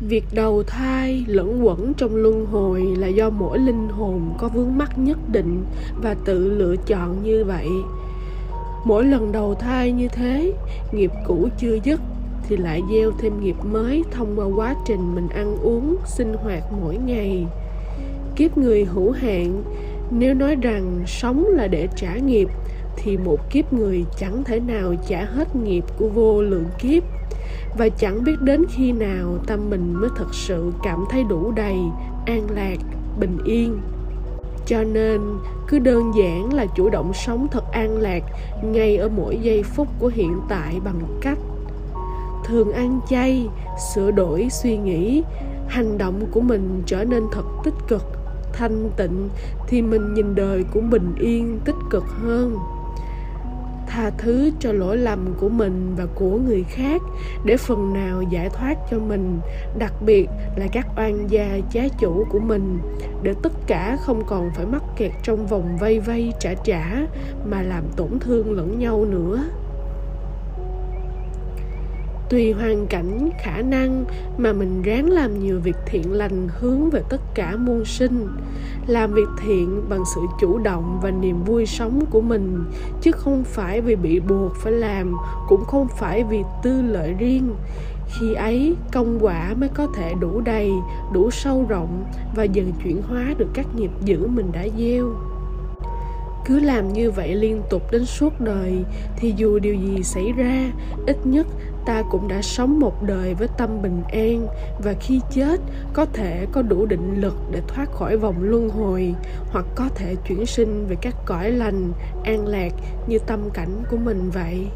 việc đầu thai lẫn quẩn trong luân hồi là do mỗi linh hồn có vướng mắc nhất định và tự lựa chọn như vậy. Mỗi lần đầu thai như thế, nghiệp cũ chưa dứt thì lại gieo thêm nghiệp mới thông qua quá trình mình ăn uống, sinh hoạt mỗi ngày. Kiếp người hữu hạn, nếu nói rằng sống là để trả nghiệp thì một kiếp người chẳng thể nào trả hết nghiệp của vô lượng kiếp và chẳng biết đến khi nào tâm mình mới thật sự cảm thấy đủ đầy, an lạc, bình yên. Cho nên, cứ đơn giản là chủ động sống thật an lạc ngay ở mỗi giây phút của hiện tại bằng cách thường ăn chay, sửa đổi suy nghĩ, hành động của mình trở nên thật tích cực, thanh tịnh thì mình nhìn đời cũng bình yên, tích cực hơn tha thứ cho lỗi lầm của mình và của người khác để phần nào giải thoát cho mình, đặc biệt là các oan gia trái chủ của mình, để tất cả không còn phải mắc kẹt trong vòng vây vây trả trả mà làm tổn thương lẫn nhau nữa. Tùy hoàn cảnh, khả năng mà mình ráng làm nhiều việc thiện lành hướng về tất cả muôn sinh làm việc thiện bằng sự chủ động và niềm vui sống của mình, chứ không phải vì bị buộc phải làm, cũng không phải vì tư lợi riêng. Khi ấy, công quả mới có thể đủ đầy, đủ sâu rộng và dần chuyển hóa được các nghiệp dữ mình đã gieo cứ làm như vậy liên tục đến suốt đời, thì dù điều gì xảy ra, ít nhất ta cũng đã sống một đời với tâm bình an, và khi chết, có thể có đủ định lực để thoát khỏi vòng luân hồi, hoặc có thể chuyển sinh về các cõi lành, an lạc như tâm cảnh của mình vậy.